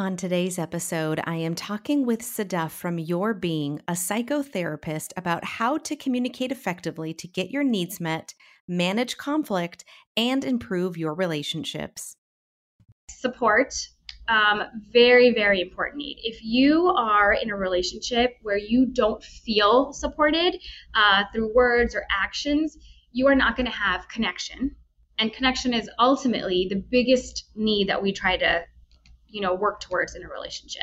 On today's episode, I am talking with Sadaf from Your Being, a psychotherapist, about how to communicate effectively to get your needs met, manage conflict, and improve your relationships. Support, um, very, very important need. If you are in a relationship where you don't feel supported uh, through words or actions, you are not going to have connection. And connection is ultimately the biggest need that we try to you know work towards in a relationship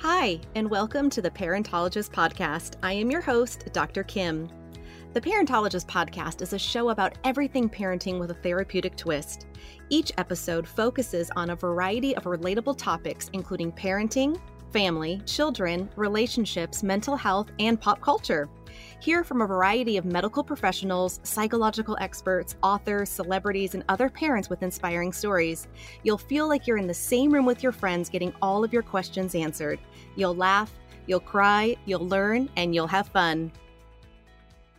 Hi, and welcome to the Parentologist Podcast. I am your host, Dr. Kim. The Parentologist Podcast is a show about everything parenting with a therapeutic twist. Each episode focuses on a variety of relatable topics, including parenting, family, children, relationships, mental health, and pop culture. Hear from a variety of medical professionals, psychological experts, authors, celebrities, and other parents with inspiring stories. You'll feel like you're in the same room with your friends getting all of your questions answered. You'll laugh, you'll cry, you'll learn, and you'll have fun.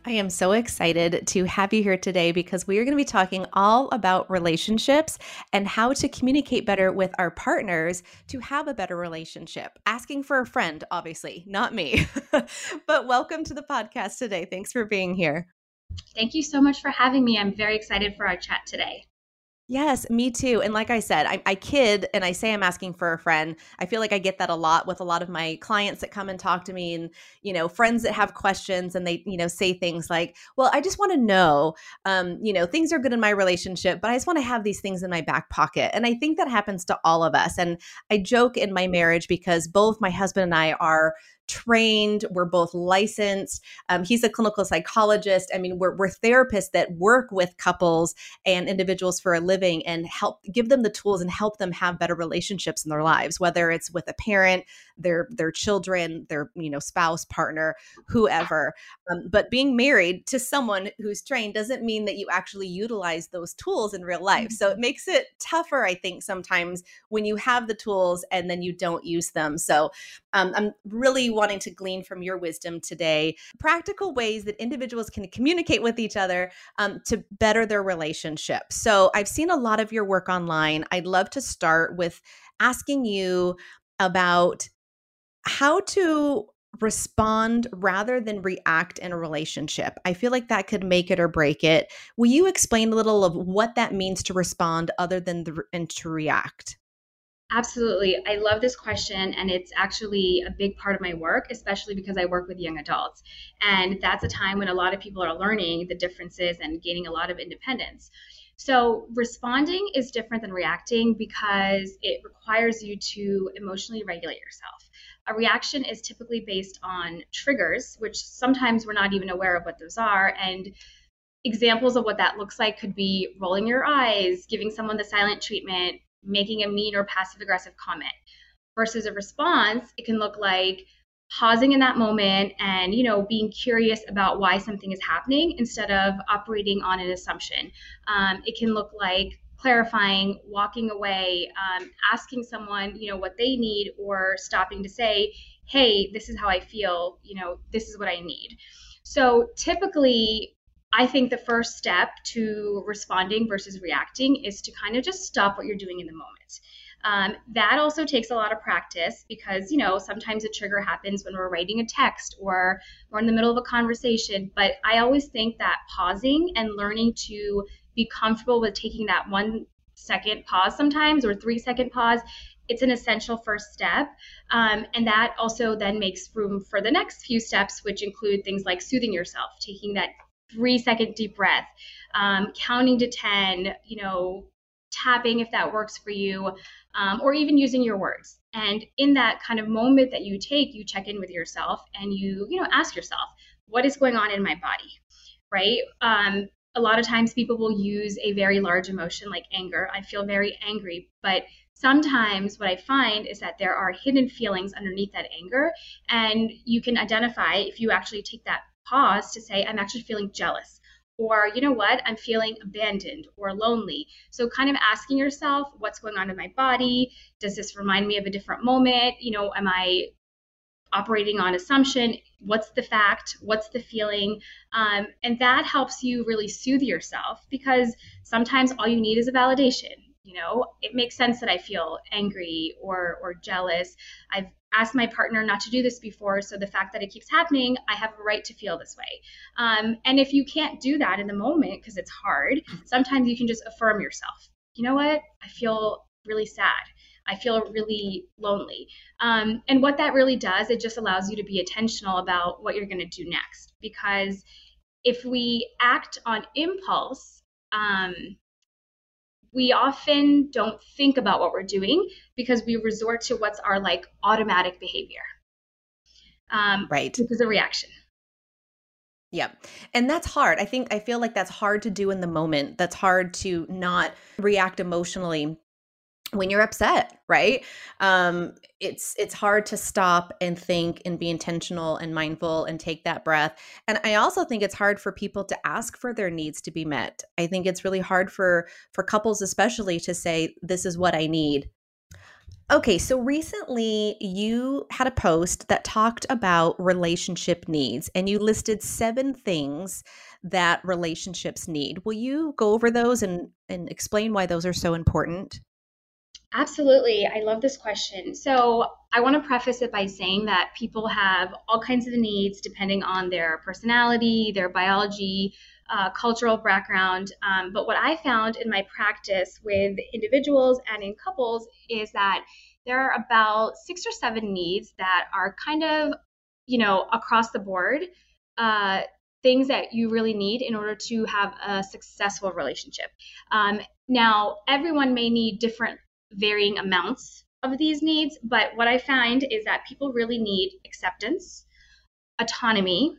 I am so excited to have you here today because we are going to be talking all about relationships and how to communicate better with our partners to have a better relationship. Asking for a friend, obviously, not me. but welcome to the podcast today. Thanks for being here. Thank you so much for having me. I'm very excited for our chat today. Yes, me too. And like I said, I, I, kid and I say I'm asking for a friend. I feel like I get that a lot with a lot of my clients that come and talk to me, and you know, friends that have questions, and they you know say things like, "Well, I just want to know, um, you know, things are good in my relationship, but I just want to have these things in my back pocket." And I think that happens to all of us. And I joke in my marriage because both my husband and I are trained. We're both licensed. Um, he's a clinical psychologist. I mean, we're, we're therapists that work with couples and individuals for a living and help give them the tools and help them have better relationships in their lives, whether it's with a parent, their their children, their you know spouse, partner, whoever. Um, but being married to someone who's trained doesn't mean that you actually utilize those tools in real life. So it mm-hmm. makes it tougher, I think, sometimes when you have the tools and then you don't use them. So um, I'm really wanting to glean from your wisdom today practical ways that individuals can communicate with each other um, to better their relationship. So I've seen a lot of your work online. I'd love to start with asking you about how to respond rather than react in a relationship. I feel like that could make it or break it. Will you explain a little of what that means to respond other than the, and to react? Absolutely. I love this question, and it's actually a big part of my work, especially because I work with young adults. And that's a time when a lot of people are learning the differences and gaining a lot of independence. So, responding is different than reacting because it requires you to emotionally regulate yourself. A reaction is typically based on triggers, which sometimes we're not even aware of what those are. And examples of what that looks like could be rolling your eyes, giving someone the silent treatment, making a mean or passive aggressive comment versus a response it can look like pausing in that moment and you know being curious about why something is happening instead of operating on an assumption. Um, it can look like clarifying walking away um, asking someone you know what they need or stopping to say hey this is how i feel. You know this is what i need. So typically I think the first step to responding versus reacting is to kind of just stop what you're doing in the moment. Um, that also takes a lot of practice because, you know, sometimes a trigger happens when we're writing a text or we're in the middle of a conversation. But I always think that pausing and learning to be comfortable with taking that one second pause sometimes or three second pause it's an essential first step. Um, and that also then makes room for the next few steps, which include things like soothing yourself, taking that three second deep breath, um, counting to 10, you know, tapping if that works for you, um, or even using your words. And in that kind of moment that you take, you check in with yourself and you, you know, ask yourself, what is going on in my body? Right? Um, a lot of times people will use a very large emotion like anger. I feel very angry, but sometimes what I find is that there are hidden feelings underneath that anger. And you can identify if you actually take that pause to say, I'm actually feeling jealous. Or, you know what, I'm feeling abandoned or lonely. So, kind of asking yourself, what's going on in my body? Does this remind me of a different moment? You know, am I operating on assumption? What's the fact? What's the feeling? Um, and that helps you really soothe yourself because sometimes all you need is a validation you know it makes sense that i feel angry or or jealous i've asked my partner not to do this before so the fact that it keeps happening i have a right to feel this way. Um, and if you can't do that in the moment because it's hard sometimes you can just affirm yourself. You know what? I feel really sad. I feel really lonely. Um, and what that really does it just allows you to be intentional about what you're going to do next. Because if we act on impulse um, we often don't think about what we're doing because we resort to what's our like automatic behavior. Um, right. Which is a reaction. Yeah. And that's hard. I think I feel like that's hard to do in the moment. That's hard to not react emotionally when you're upset right? Um it's it's hard to stop and think and be intentional and mindful and take that breath. And i also think it's hard for people to ask for their needs to be met. I think it's really hard for for couples especially to say this is what i need. Okay so recently you had a post that talked about relationship needs and you listed seven things that relationships need. Will you go over those and and explain why those are so important Absolutely. I love this question. So, I want to preface it by saying that people have all kinds of needs depending on their personality, their biology, uh, cultural background. Um, but what I found in my practice with individuals and in couples is that there are about six or seven needs that are kind of, you know, across the board. Uh, things that you really need in order to have a successful relationship. Um, now, everyone may need different varying amounts of these needs, but what I find is that people really need acceptance, autonomy,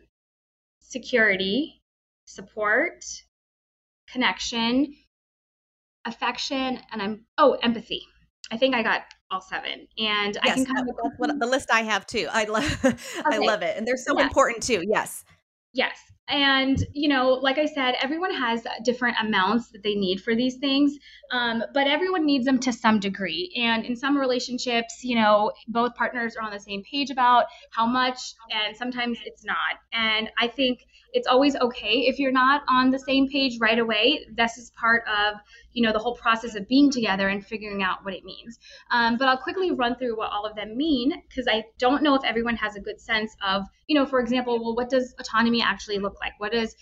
security, support, connection, affection, and I'm oh, empathy. I think I got all seven, and yes, I can kind of that's what the list I have too. I love, okay. I love it, and they're so yes. important too. Yes, yes, and, you know, like I said, everyone has different amounts that they need for these things, um, but everyone needs them to some degree. And in some relationships, you know, both partners are on the same page about how much, and sometimes it's not. And I think it's always okay if you're not on the same page right away. This is part of you know the whole process of being together and figuring out what it means. Um, but I'll quickly run through what all of them mean because I don't know if everyone has a good sense of you know for example, well, what does autonomy actually look like? What does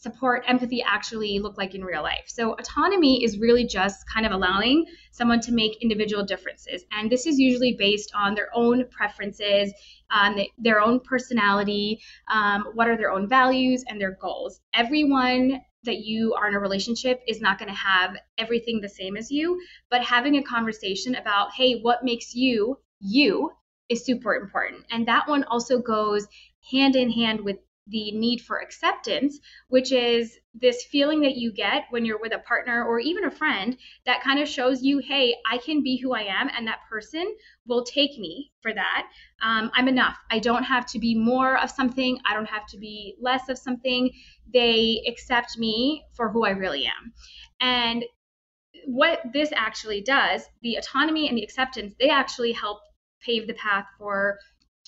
support empathy actually look like in real life. So, autonomy is really just kind of allowing someone to make individual differences. And this is usually based on their own preferences, um, their own personality, um, what are their own values, and their goals. Everyone that you are in a relationship is not going to have everything the same as you, but having a conversation about, hey, what makes you you is super important. And that one also goes hand in hand with the need for acceptance, which is this feeling that you get when you're with a partner or even a friend that kind of shows you, hey, I can be who I am, and that person will take me for that. Um, I'm enough. I don't have to be more of something, I don't have to be less of something. They accept me for who I really am. And what this actually does, the autonomy and the acceptance, they actually help pave the path for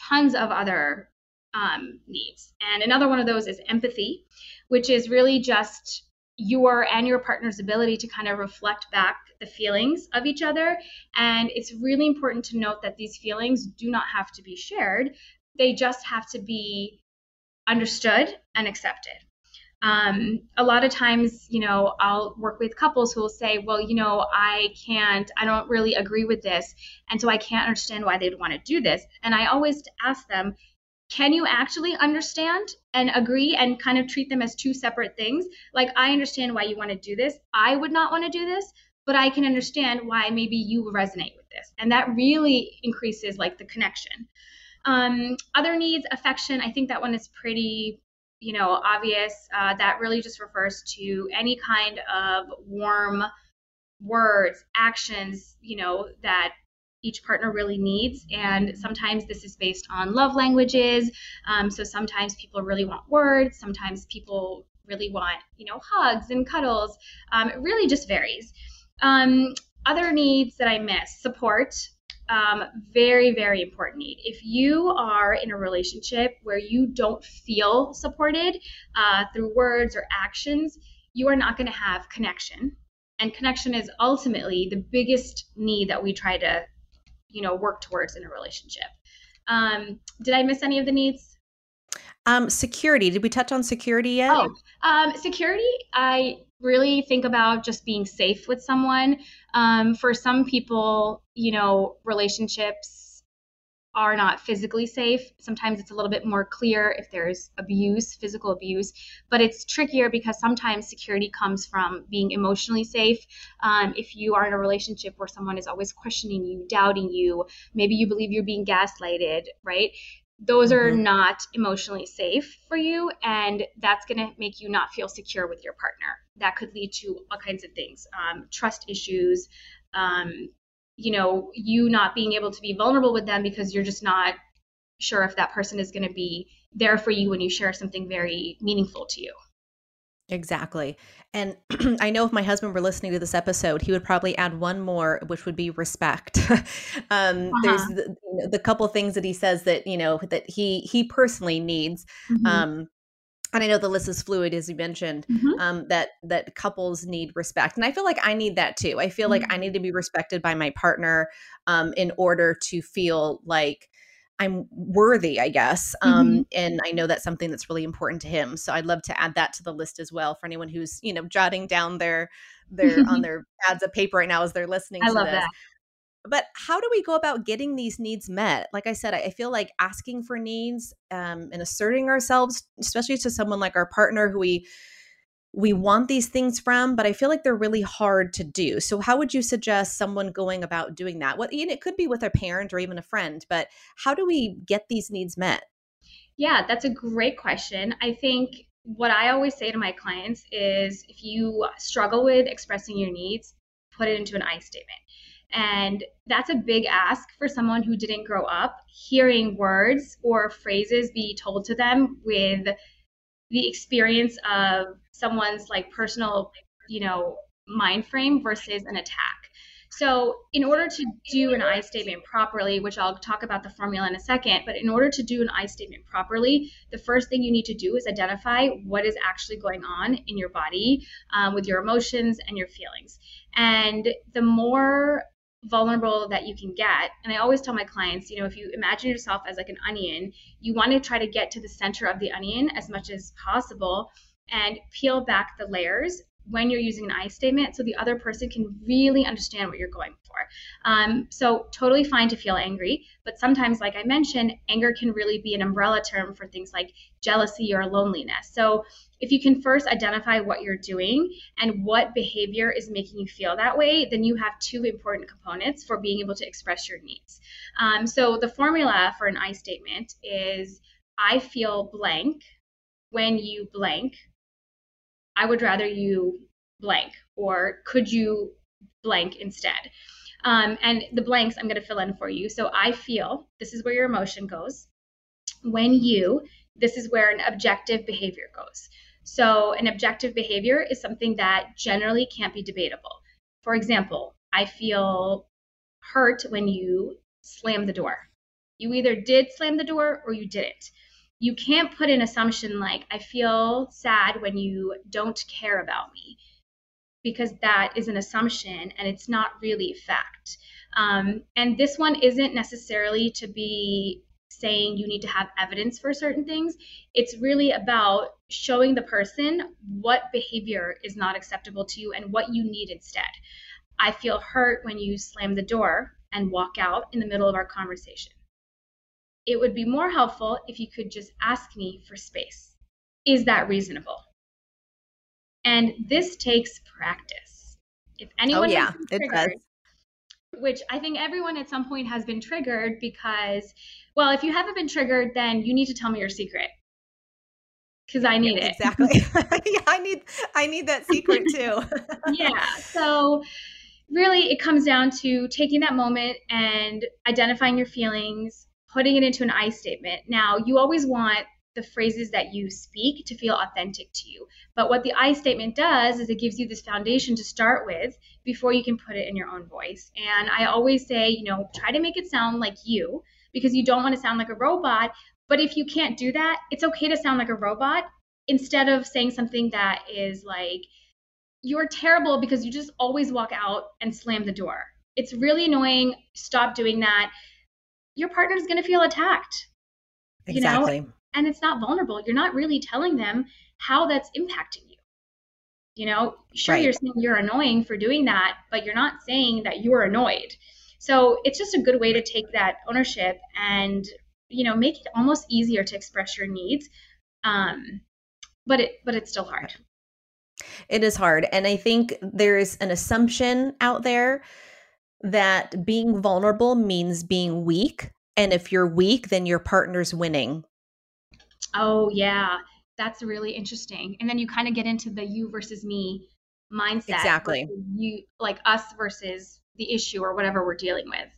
tons of other um, needs. And another one of those is empathy, which is really just your and your partner's ability to kind of reflect back the feelings of each other. And it's really important to note that these feelings do not have to be shared, they just have to be understood and accepted. Um, a lot of times, you know, I'll work with couples who will say, well, you know, I can't, I don't really agree with this. And so I can't understand why they'd want to do this. And I always ask them, can you actually understand and agree and kind of treat them as two separate things? Like, I understand why you want to do this. I would not want to do this, but I can understand why maybe you resonate with this. And that really increases like the connection. Um, other needs, affection, I think that one is pretty you know, obvious. Uh, that really just refers to any kind of warm words, actions, you know, that each partner really needs. And sometimes this is based on love languages. Um, so sometimes people really want words. Sometimes people really want, you know, hugs and cuddles. Um, it really just varies. Um, other needs that I miss support. Um, very, very important need. If you are in a relationship where you don't feel supported uh, through words or actions, you are not going to have connection. And connection is ultimately the biggest need that we try to, you know, work towards in a relationship. Um, did I miss any of the needs? Um, security. Did we touch on security yet? Oh, um, security. I really think about just being safe with someone. Um, for some people, you know, relationships are not physically safe. Sometimes it's a little bit more clear if there's abuse, physical abuse, but it's trickier because sometimes security comes from being emotionally safe. Um, if you are in a relationship where someone is always questioning you, doubting you, maybe you believe you're being gaslighted, right? those are mm-hmm. not emotionally safe for you and that's going to make you not feel secure with your partner that could lead to all kinds of things um, trust issues um, you know you not being able to be vulnerable with them because you're just not sure if that person is going to be there for you when you share something very meaningful to you Exactly. And I know if my husband were listening to this episode, he would probably add one more, which would be respect. um, uh-huh. There's the, you know, the, couple things that he says that you know that he he personally needs. Mm-hmm. Um, and I know the list is fluid, as you mentioned. Mm-hmm. Um, that that couples need respect, and I feel like I need that too. I feel mm-hmm. like I need to be respected by my partner um, in order to feel like I'm worthy, I guess. Um, mm-hmm. And I know that's something that's really important to him. So I'd love to add that to the list as well for anyone who's, you know, jotting down their their on their pads of paper right now as they're listening I to love this. That. But how do we go about getting these needs met? Like I said, I feel like asking for needs um, and asserting ourselves, especially to someone like our partner who we we want these things from, but I feel like they're really hard to do. So, how would you suggest someone going about doing that? What know, it could be with a parent or even a friend, but how do we get these needs met? Yeah, that's a great question. I think what I always say to my clients is if you struggle with expressing your needs, put it into an I statement. And that's a big ask for someone who didn't grow up hearing words or phrases be told to them with the experience of someone's like personal, you know, mind frame versus an attack. So, in order to do an I statement properly, which I'll talk about the formula in a second, but in order to do an I statement properly, the first thing you need to do is identify what is actually going on in your body um, with your emotions and your feelings. And the more vulnerable that you can get. And I always tell my clients, you know, if you imagine yourself as like an onion, you want to try to get to the center of the onion as much as possible and peel back the layers when you're using an I statement so the other person can really understand what you're going for. Um, so, totally fine to feel angry, but sometimes, like I mentioned, anger can really be an umbrella term for things like jealousy or loneliness. So, if you can first identify what you're doing and what behavior is making you feel that way, then you have two important components for being able to express your needs. Um, so, the formula for an I statement is I feel blank when you blank I would rather you blank, or could you blank instead? Um, and the blanks I'm going to fill in for you. So I feel this is where your emotion goes. When you, this is where an objective behavior goes. So an objective behavior is something that generally can't be debatable. For example, I feel hurt when you slam the door. You either did slam the door or you didn't you can't put an assumption like, I feel sad when you don't care about me, because that is an assumption and it's not really fact. Um, and this one isn't necessarily to be saying you need to have evidence for certain things. It's really about showing the person what behavior is not acceptable to you and what you need instead. I feel hurt when you slam the door and walk out in the middle of our conversation it would be more helpful if you could just ask me for space. Is that reasonable? And this takes practice. If oh, anyone oh, yeah, it does. Which I think everyone at some point has been triggered because, well, if you haven't been triggered, then you need to tell me your secret. because I need it. Exactly. yeah, I need I need that secret too. yeah. So really it comes down to taking that moment and identifying your feelings, putting it into an I statement. Now, you always want the phrases that you speak to feel authentic to you. But what the I statement does is it gives you this foundation to start with before you can put it in your own voice. And I always say, you know, try to make it sound like you because you don't want to sound like a robot. But if you can't do that, it's okay to sound like a robot instead of saying something that is like, you're terrible because you just always walk out and slam the door. It's really annoying. Stop doing that. Your partner is going to feel attacked. Exactly. You know? And it's not vulnerable. You're not really telling them how that's impacting you. You know, sure, right. you're saying you're annoying for doing that, but you're not saying that you're annoyed. So it's just a good way to take that ownership and, you know, make it almost easier to express your needs. Um, but it, but it's still hard. It is hard. And I think there's an assumption out there that being vulnerable means being weak. And if you're weak, then your partner's winning. Oh, yeah. That's really interesting. And then you kind of get into the you versus me mindset. Exactly. You like us versus the issue or whatever we're dealing with.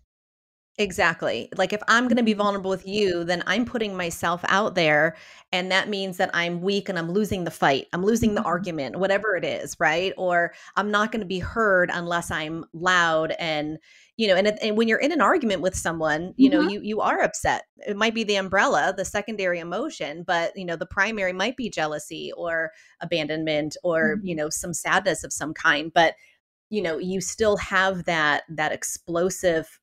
Exactly. Like if I'm going to be mm-hmm. vulnerable with you, then I'm putting myself out there. And that means that I'm weak and I'm losing the fight. I'm losing the mm-hmm. argument, whatever it is, right? Or I'm not going to be heard unless I'm loud and, you know, and, and when you're in an argument with someone, you mm-hmm. know, you you are upset. It might be the umbrella, the secondary emotion, but you know, the primary might be jealousy or abandonment or, mm-hmm. you know, some sadness of some kind, but you know, you still have that that explosive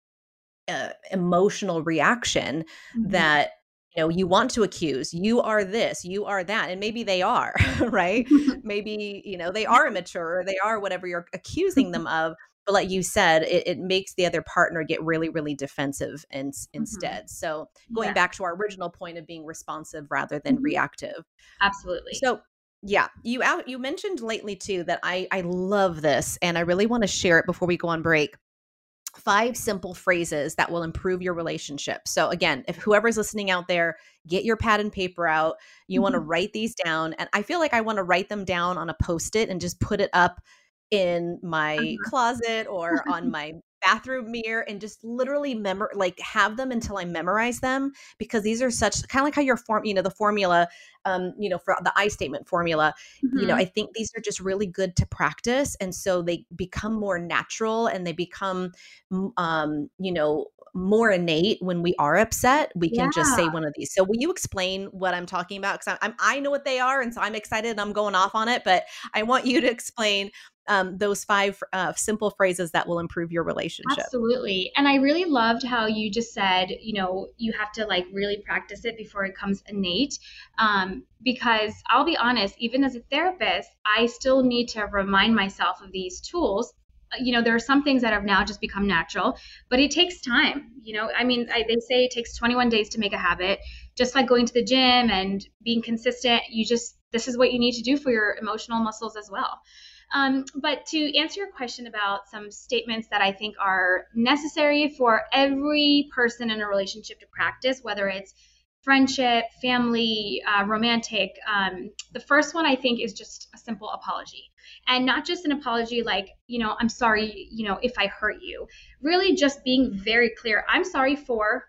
uh, emotional reaction mm-hmm. that you know you want to accuse you are this you are that and maybe they are right maybe you know they are immature or they are whatever you're accusing them of but like you said it, it makes the other partner get really really defensive and, mm-hmm. instead so going yeah. back to our original point of being responsive rather than mm-hmm. reactive absolutely so yeah you out you mentioned lately too that i i love this and i really want to share it before we go on break five simple phrases that will improve your relationship. So again, if whoever's listening out there, get your pad and paper out. You mm-hmm. want to write these down and I feel like I want to write them down on a post-it and just put it up in my uh-huh. closet or on my bathroom mirror and just literally memor like have them until I memorize them because these are such kind of like how your form you know the formula um you know for the I statement formula mm-hmm. you know mm-hmm. I think these are just really good to practice and so they become more natural and they become um you know more innate when we are upset we can yeah. just say one of these so will you explain what i'm talking about because I'm, I'm, i know what they are and so i'm excited and i'm going off on it but i want you to explain um, those five uh, simple phrases that will improve your relationship. Absolutely. And I really loved how you just said, you know, you have to like really practice it before it comes innate. Um, because I'll be honest, even as a therapist, I still need to remind myself of these tools. Uh, you know, there are some things that have now just become natural, but it takes time. You know, I mean, I, they say it takes 21 days to make a habit. Just like going to the gym and being consistent, you just, this is what you need to do for your emotional muscles as well. Um, but to answer your question about some statements that I think are necessary for every person in a relationship to practice, whether it's friendship, family, uh, romantic, um, the first one I think is just a simple apology. And not just an apology like, you know, I'm sorry, you know, if I hurt you. Really just being very clear. I'm sorry for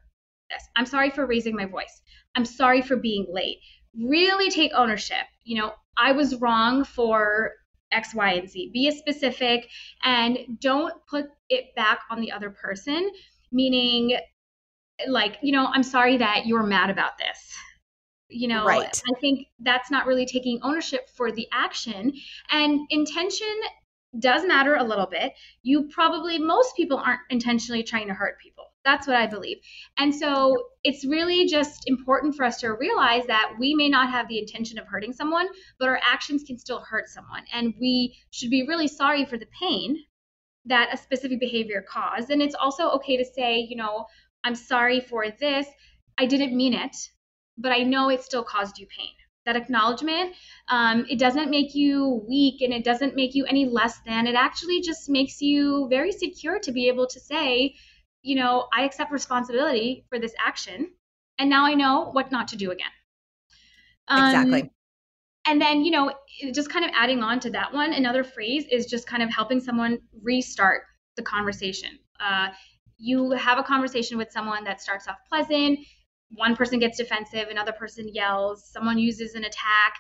this. I'm sorry for raising my voice. I'm sorry for being late. Really take ownership. You know, I was wrong for X, Y, and Z. Be specific and don't put it back on the other person, meaning, like, you know, I'm sorry that you're mad about this. You know, right. I think that's not really taking ownership for the action. And intention does matter a little bit. You probably, most people aren't intentionally trying to hurt people. That's what I believe. And so it's really just important for us to realize that we may not have the intention of hurting someone, but our actions can still hurt someone. And we should be really sorry for the pain that a specific behavior caused. And it's also okay to say, you know, I'm sorry for this. I didn't mean it, but I know it still caused you pain. That acknowledgement, um, it doesn't make you weak and it doesn't make you any less than. It actually just makes you very secure to be able to say, you know, I accept responsibility for this action, and now I know what not to do again. Um, exactly. and then, you know, just kind of adding on to that one, another phrase is just kind of helping someone restart the conversation. Uh, you have a conversation with someone that starts off pleasant, one person gets defensive, another person yells, someone uses an attack.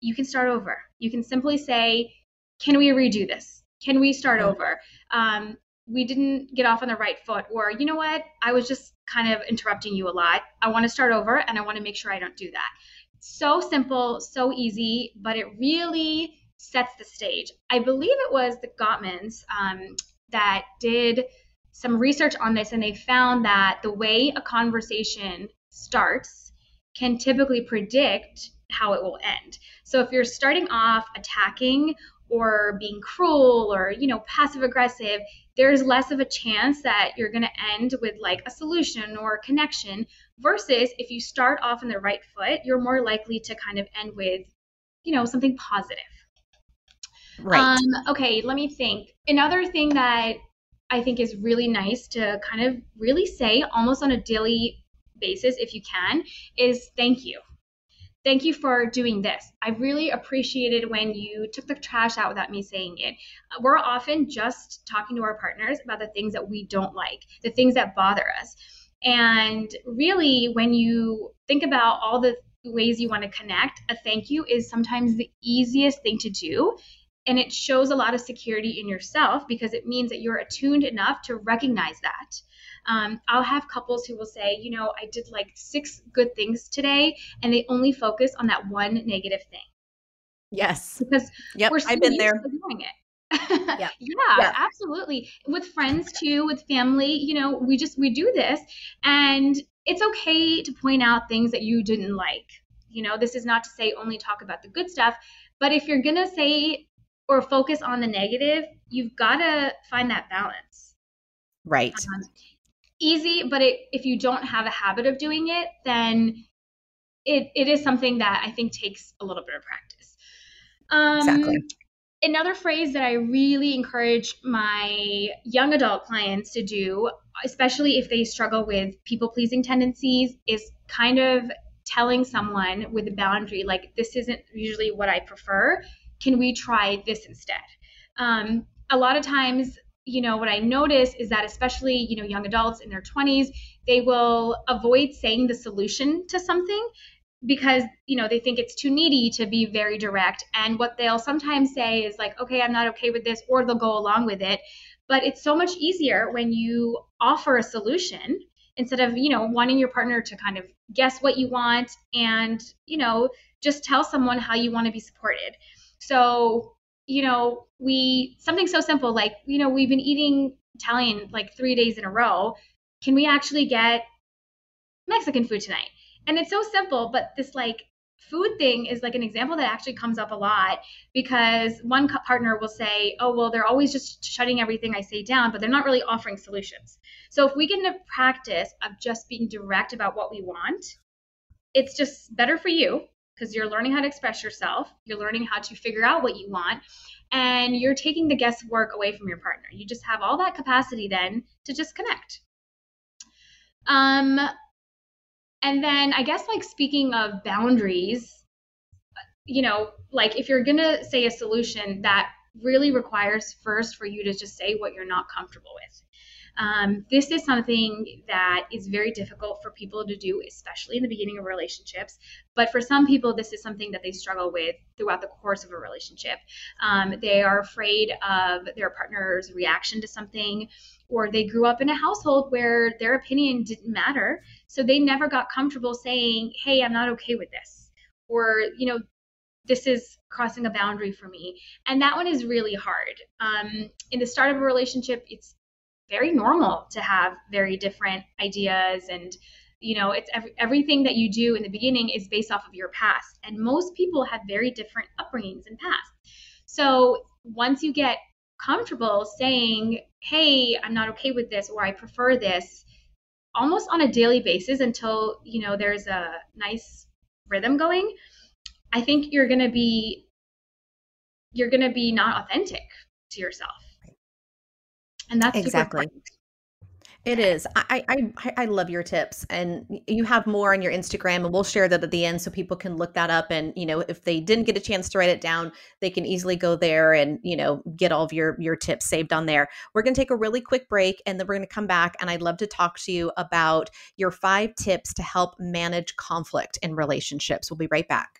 You can start over. You can simply say, Can we redo this? Can we start over? Um, we didn't get off on the right foot, or you know what? I was just kind of interrupting you a lot. I want to start over and I want to make sure I don't do that. So simple, so easy, but it really sets the stage. I believe it was the Gottmans um, that did some research on this, and they found that the way a conversation starts can typically predict how it will end. So if you're starting off attacking or being cruel or you know passive aggressive there's less of a chance that you're going to end with like a solution or a connection versus if you start off in the right foot you're more likely to kind of end with you know something positive. Right. Um, okay let me think. Another thing that i think is really nice to kind of really say almost on a daily basis if you can is thank you thank you for doing this. I really appreciated when you took the trash out without me saying it. Uh, we're often just talking to our partners about the things that we don't like, the things that bother us. And really, when you think about all the ways you want to connect, a thank you is sometimes the easiest thing to do. And it shows a lot of security in yourself because it means that you're attuned enough to recognize that. Um, I'll have couples who will say, you know, I did like six good things today, and they only focus on that one negative thing. Yes. Because yep, we're so I've been there. doing it. yeah. yeah, yeah, absolutely. With friends too, with family, you know, we just we do this and it's okay to point out things that you didn't like. You know, this is not to say only talk about the good stuff, but if you're going to say or focus on the negative, you've got to find that balance. Right. Um, easy, but it, if you don't have a habit of doing it, then it, it is something that I think takes a little bit of practice. Um, exactly. Another phrase that I really encourage my young adult clients to do, especially if they struggle with people pleasing tendencies, is kind of telling someone with a boundary, like, this isn't usually what I prefer. Can we try this instead? Um, a lot of times you know what i notice is that especially you know young adults in their 20s they will avoid saying the solution to something because you know they think it's too needy to be very direct. And what they'll sometimes say is like okay i'm not okay with this or they'll go along with it. But it's so much easier when you offer a solution instead of you know wanting your partner to kind of guess what you want and you know just tell someone how you want to be supported. So you know, we something so simple like, you know, we've been eating Italian like three days in a row. Can we actually get Mexican food tonight? And it's so simple, but this like food thing is like an example that actually comes up a lot because one partner will say, "Oh, well, they're always just shutting everything I say down, but they're not really offering solutions." So if we get into practice of just being direct about what we want, it's just better for you because you're learning how to express yourself, you're learning how to figure out what you want, and you're taking the guesswork away from your partner. You just have all that capacity then to just connect. Um, and then I guess like speaking of boundaries, you know, like if you're gonna say a solution that really requires first for you to just say what you're not comfortable with. Um, this is something that is very difficult for people to do, especially in the beginning of relationships. But for some people, this is something that they struggle with throughout the course of a relationship. Um, they are afraid of their partner's reaction to something, or they grew up in a household where their opinion didn't matter. So they never got comfortable saying, hey, I'm not okay with this. Or, you know, this is crossing a boundary for me. And that one is really hard. Um, in the start of a relationship, it's very normal to have very different ideas and you know it's every, everything that you do in the beginning is based off of your past. And most people have very different upbringings and past so once you get comfortable saying hey i'm not okay with this or i prefer this almost on a daily basis until you know there's a nice rhythm going i think you're going to be you're going to be not authentic to yourself and that's exactly It is. I, I I love your tips, and you have more on your Instagram, and we'll share that at the end so people can look that up. And you know, if they didn't get a chance to write it down, they can easily go there and you know get all of your your tips saved on there. We're going to take a really quick break, and then we're going to come back, and I'd love to talk to you about your five tips to help manage conflict in relationships. We'll be right back.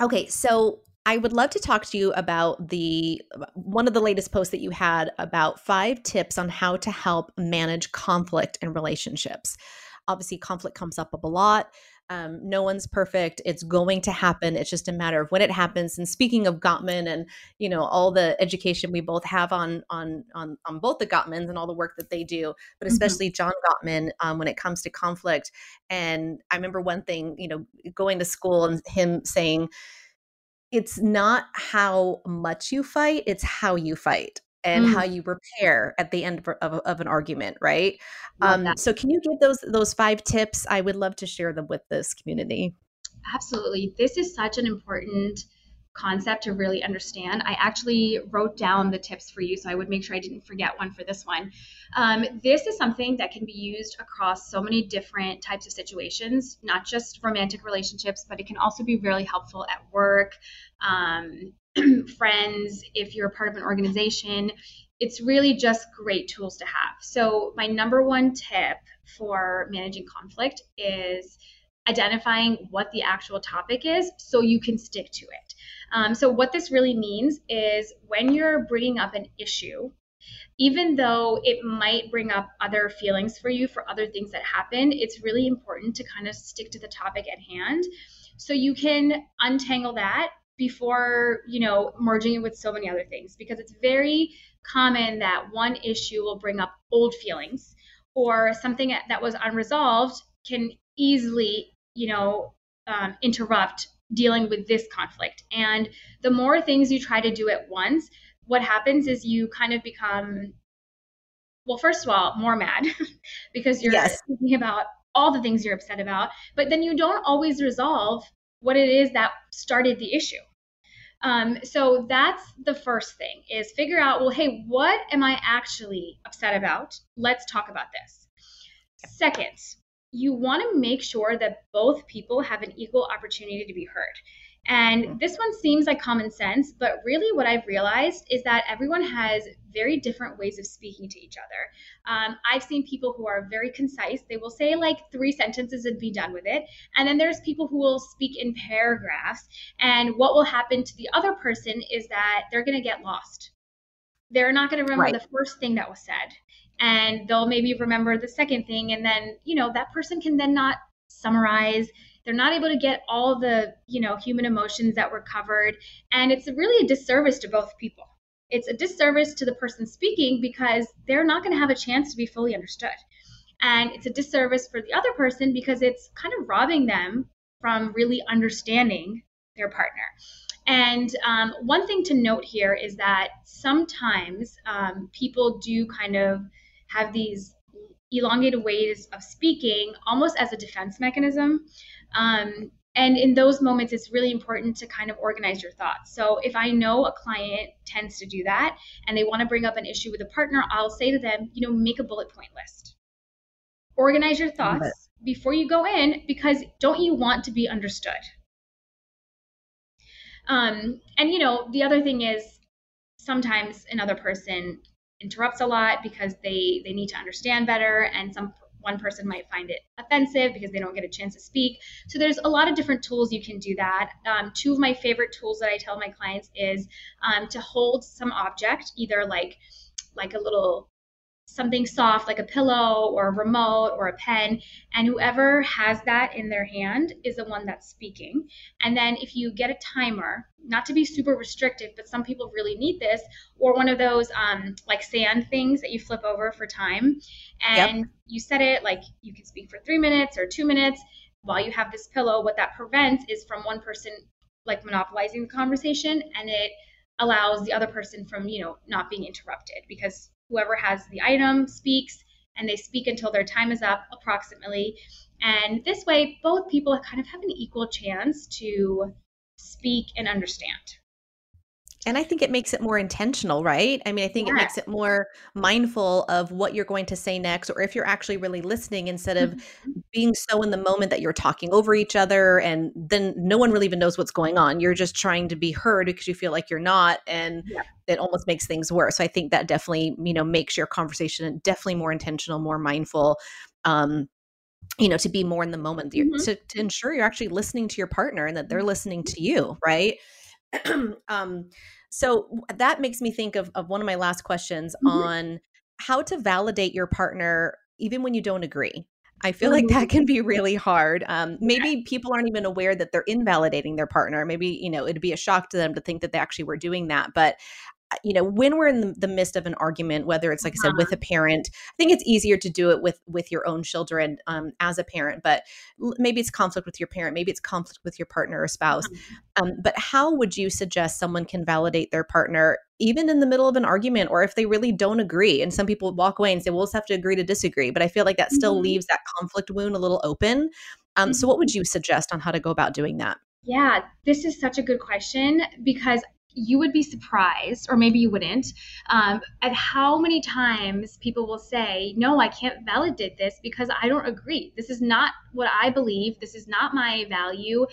Okay, so I would love to talk to you about the one of the latest posts that you had about five tips on how to help manage conflict in relationships. Obviously, conflict comes up a lot. Um, no one's perfect. It's going to happen. It's just a matter of when it happens. And speaking of Gottman and you know all the education we both have on on on on both the Gottmans and all the work that they do, but Mm-hmm. especially John Gottman um, when it comes to conflict. And I remember one thing, you know, going to school and him saying, "It's not how much you fight; it's how you fight." And Mm. how you repair at the end of, of, of an argument, right? Um, so, can you give those those five tips? I would love to share them with this community. Absolutely. This is such an important concept to really understand. I actually wrote down the tips for you, so I would make sure I didn't forget one for this one. Um, this is something that can be used across so many different types of situations, not just romantic relationships, but it can also be really helpful at work, um, friends, if you're a part of an organization. It's really just great tools to have. So, my number one tip for managing conflict is identifying what the actual topic is so you can stick to it. Um, so, what this really means is when you're bringing up an issue, even though it might bring up other feelings for you for other things that happen, it's really important to kind of stick to the topic at hand so you can untangle that before you know merging it with so many other things because it's very common that one issue will bring up old feelings or something that was unresolved can easily you know um, interrupt dealing with this conflict and the more things you try to do at once what happens is you kind of become well first of all more mad because you're Yes. thinking about all the things you're upset about but then you don't always resolve what it is that started the issue. Um, so that's the first thing is figure out well hey what am i actually upset about? Let's talk about this. Second you want to make sure that both people have an equal opportunity to be heard and this one seems like common sense, but really what I've realized is that everyone has very different ways of speaking to each other. Um, I've seen people who are very concise. They will say like three sentences and be done with it. And then there's people who will speak in paragraphs. And what will happen to the other person is that they're going to get lost. They're not going to remember Right. the first thing that was said. And they'll maybe remember the second thing. And then, you know, that person can then not summarize they're not able to get all the you know human emotions that were covered. And it's really a disservice to both people. It's a disservice to the person speaking because they're not going to have a chance to be fully understood. And it's a disservice for the other person because it's kind of robbing them from really understanding their partner. And um, one thing to note here is that sometimes um, people do kind of have these elongated ways of speaking almost as a defense mechanism um, and in those moments, it's really important to kind of organize your thoughts. So if I know a client tends to do that and they want to bring up an issue with a partner, I'll say to them, you know, make a bullet point list. Organize your thoughts before you go in because don't you want to be understood? Um, and you know, the other thing is sometimes another person interrupts a lot because they they need to understand better and some one person might find it offensive because they don't get a chance to speak. So there's a lot of different tools you can do that. Um, two of my favorite tools that i tell my clients is um, to hold some object either like like a little something soft like a pillow or a remote or a pen and whoever has that in their hand is the one that's speaking and then if you get a timer not to be super restrictive but some people really need this or one of those um, like sand things that you flip over for time and yep. you set it like you can speak for three minutes or two minutes while you have this pillow what that prevents is from one person like monopolizing the conversation and it allows the other person from you know not being interrupted because whoever has the item speaks and they speak until their time is up approximately. And this way both people kind of have an equal chance to speak and understand and I think it makes it more intentional, right? I mean, I think yeah. it makes it more mindful of what you're going to say next, or if you're actually really listening instead of mm-hmm. being so in the moment that you're talking over each other and then no one really even knows what's going on. You're just trying to be heard because you feel like you're not. And yeah. it almost makes things worse. So I think that definitely, you know, makes your conversation definitely more intentional, more mindful. Um, you know to be more in the moment mm-hmm. to, to ensure you're actually listening to your partner and that they're listening to you right um, so that makes me think of, of one of my last questions mm-hmm. on how to validate your partner even when you don't agree. I feel like that can be really hard. Um, maybe people aren't even aware that they're invalidating their partner. Maybe, you know, it'd be a shock to them to think that they actually were doing that. But you know when we're in the midst of an argument whether it's like i said with a uh-huh. parent i think it's easier to do it with with your own children um, as a parent but maybe it's conflict with your parent maybe it's conflict with your partner or spouse uh-huh. um, but how would you suggest someone can validate their partner even in the middle of an argument or if they really don't agree and some people walk away and say we'll just have to agree to disagree but i feel like that still mm-hmm. leaves that conflict wound a little open um, so what would mm-hmm. you suggest on how to go about doing that yeah, this is such a good question because you would be surprised, or maybe you wouldn't, um, at how many times people will say, No, I can't validate this because I don't agree. This is not what I believe. This is not my value.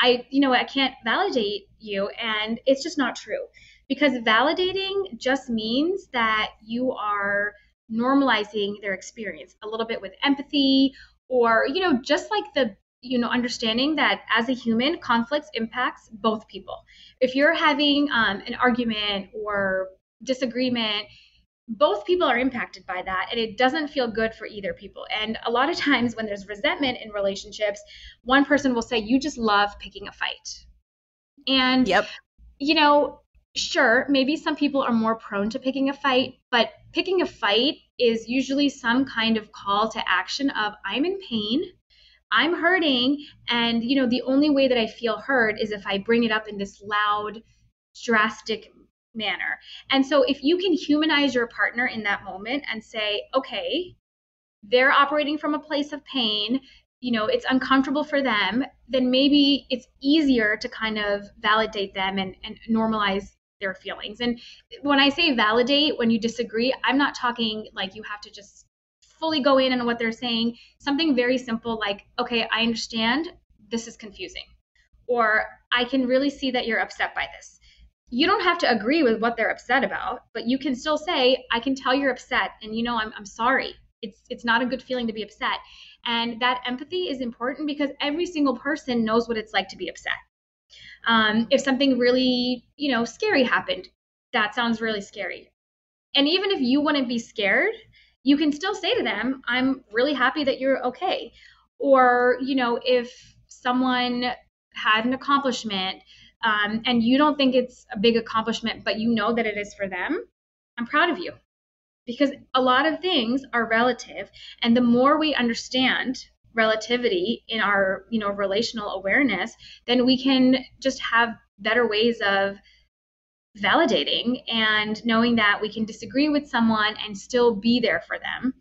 I, you know, I can't validate you. And it's just not true because validating just means that you are normalizing their experience a little bit with empathy or, you know, just like the you know understanding that as a human conflicts impacts both people. If you're having um, an argument or disagreement both people are impacted by that and it doesn't feel good for either people. And a lot of times when there's resentment in relationships one person will say you just love picking a fight. And yep. you know sure maybe some people are more prone to picking a fight but picking a fight is usually some kind of call to action of i'm in pain I'm hurting. And, you know, the only way that I feel heard is if I bring it up in this loud, drastic manner. And so if you can humanize your partner in that moment and say, okay, they're operating from a place of pain, you know, it's uncomfortable for them, then maybe it's easier to kind of validate them and, and normalize their feelings. And when I say validate, when you disagree, I'm not talking like you have to just fully go in on what they're saying. Something very simple like, okay, I understand this is confusing. Or I can really see that you're upset by this. You don't have to agree with what they're upset about, but you can still say, I can tell you're upset and you know I'm, I'm sorry. It's it's not a good feeling to be upset. And that empathy is important because every single person knows what it's like to be upset. Um, if something really, you know, scary happened, that sounds really scary. And even if you wouldn't be scared, you can still say to them, I'm really happy that you're okay. Or, you know, if someone had an accomplishment um, and you don't think it's a big accomplishment, but you know that it is for them, I'm proud of you. Because a lot of things are relative. And the more we understand relativity in our, you know, relational awareness, then we can just have better ways of validating and knowing that we can disagree with someone and still be there for them.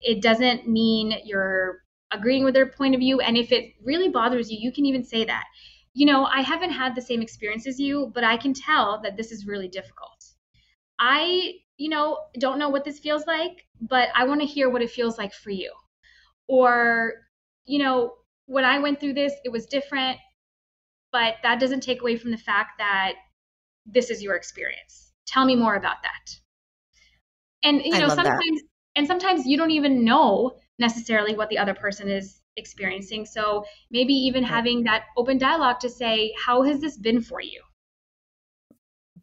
It doesn't mean you're agreeing with their point of view. And if it really bothers you, you can even say that. You know, I haven't had the same experience as you, but I can tell that this is really difficult. I, you know, don't know what this feels like, but I want to hear what it feels like for you. Or, you know, when I went through this, it was different, but that doesn't take away from the fact that this is your experience. Tell me more about that. And you know, sometimes that. and sometimes you don't even know necessarily what the other person is experiencing. So maybe even having that open dialogue to say, how has this been for you?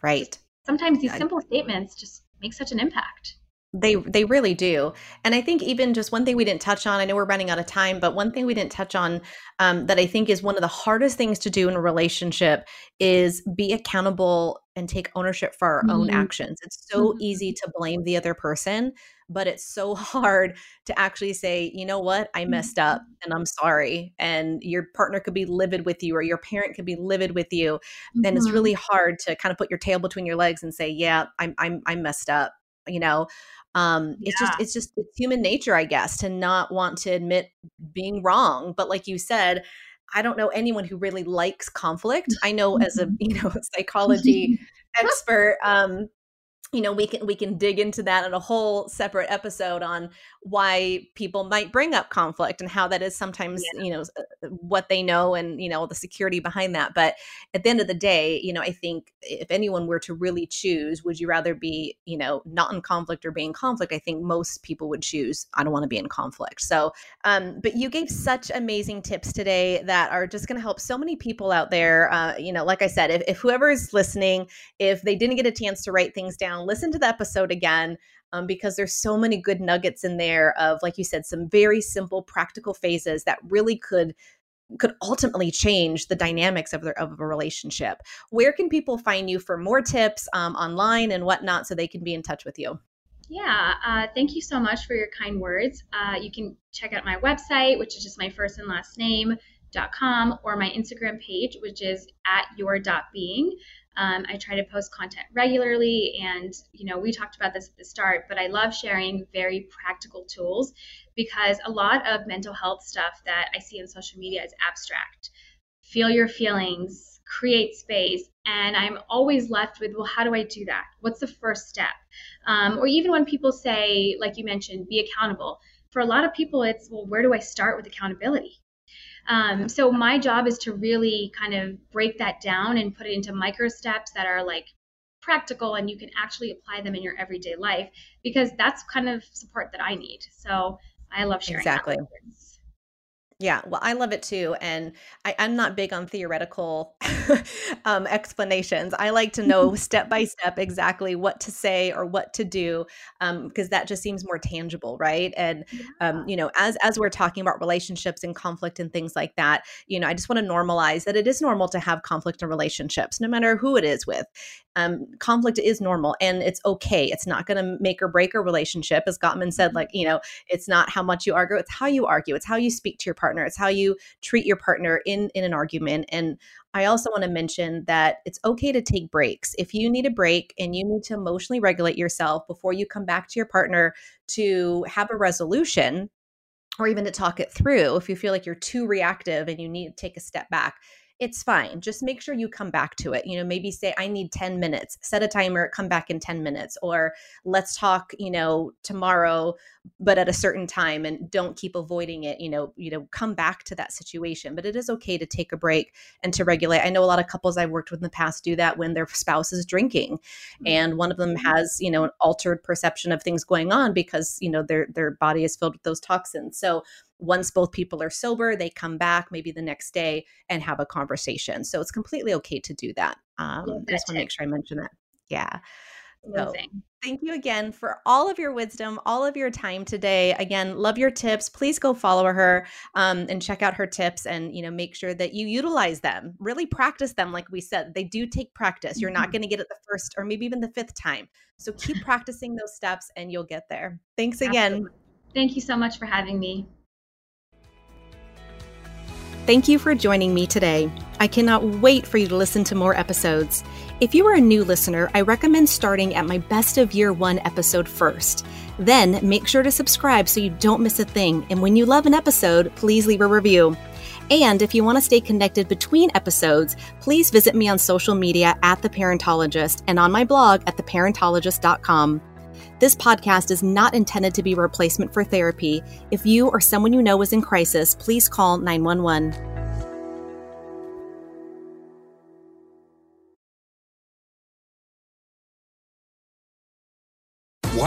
Right. Sometimes these simple statements just make such an impact. They they really do. And I think even just one thing we didn't touch on, I know we're running out of time, but one thing we didn't touch on um, that I think is one of the hardest things to do in a relationship is be accountable and take ownership for our own Mhm. actions. It's so Mhm. easy to blame the other person, but it's so hard to actually say, you know what, I messed up and I'm sorry. And your partner could be livid with you or your parent could be livid with you. And it's really hard to kind of put your tail between your legs and say, yeah, I'm I'm I messed up, you know um it's just it's just it's human nature i guess to not want to admit being wrong but like you said i don't know anyone who really likes conflict. I know as a you know psychology expert um you know we can we can dig into that in a whole separate episode on why people might bring up conflict and how that is sometimes Yeah. you know uh, what they know and you know the security behind that. But at the end of the day you know i think if anyone were to really choose would you rather be you know not in conflict or be in conflict? I think most people would choose i don't want to be in conflict. So um but you gave such amazing tips today that are just going to help so many people out there uh you know like i said if, if whoever is listening if they didn't get a chance to write things down, listen to the episode again um, because there's so many good nuggets in there of, like you said, some very simple, practical phases that really could could ultimately change the dynamics of their of a relationship. Where can people find you for more tips um, online and whatnot so they can be in touch with you? Yeah, uh, thank you so much for your kind words. Uh, you can check out my website, which is just my first and last name. Dot com or my Instagram page, which is at your dot being. Um, I try to post content regularly, and you know we talked about this at the start, but I love sharing very practical tools because a lot of mental health stuff that I see on social media is abstract. Feel your feelings, create space, and I'm always left with, well, how do I do that? What's the first step? Um, or even when people say, like you mentioned, be accountable. For a lot of people, it's, well, where do I start with accountability? Um, so my job is to really kind of break that down and put it into micro steps that are like practical and you can actually apply them in your everyday life because that's kind of support that I need. So I love sharing Exactly. others. Yeah, well, I love it too. And I, I'm not big on theoretical um, explanations. I like to know step by step exactly what to say or what to do um, because that just seems more tangible, right? And um, you know, as as we're talking about relationships and conflict and things like that, you know, I just want to normalize that it is normal to have conflict in relationships, no matter who it is with. Um, conflict is normal and it's okay. It's not going to make or break a relationship, as Gottman said. Like, you know, it's not how much you argue; it's how you argue. It's how you speak to your partner. It's how you treat your partner in in an argument. And I also want to mention that it's okay to take breaks. If you need a break and you need to emotionally regulate yourself before you come back to your partner to have a resolution or even to talk it through, if you feel like you're too reactive and you need to take a step back, it's fine. Just make sure you come back to it. You know, maybe say, I need 10 minutes, set a timer, come back in 10 minutes, or let's talk, you know, tomorrow, but at a certain time and don't keep avoiding it. You know, you know, come back to that situation. But it is okay to take a break and to regulate. I know a lot of couples I've worked with in the past do that when their spouse is drinking mm-hmm. and one of them has, you know, an altered perception of things going on because, you know, their their body is filled with those toxins. So once both people are sober, they come back maybe the next day and have a conversation. So it's completely okay to do that. Um, Love I just want to make sure I mention that. Yeah. So thank you again for all of your wisdom, all of your time today. Again, love your tips. Please go follow her um, and check out her tips, and you know, make sure that you utilize them. Really practice them, like we said. They do take practice. You're not Mhm. going to get it the first or maybe even the fifth time. So keep practicing those steps, and you'll get there. Thanks again. Absolutely. Thank you so much for having me. Thank you for joining me today. I cannot wait for you to listen to more episodes. If you are a new listener, I recommend starting at my best of year one episode first. Then make sure to subscribe so you don't miss a thing. And when you love an episode, please leave a review. And if you want to stay connected between episodes, please visit me on social media at The Parentologist and on my blog at theparentologist.com. This podcast is not intended to be a replacement for therapy. If you or someone you know is in crisis, please call 911.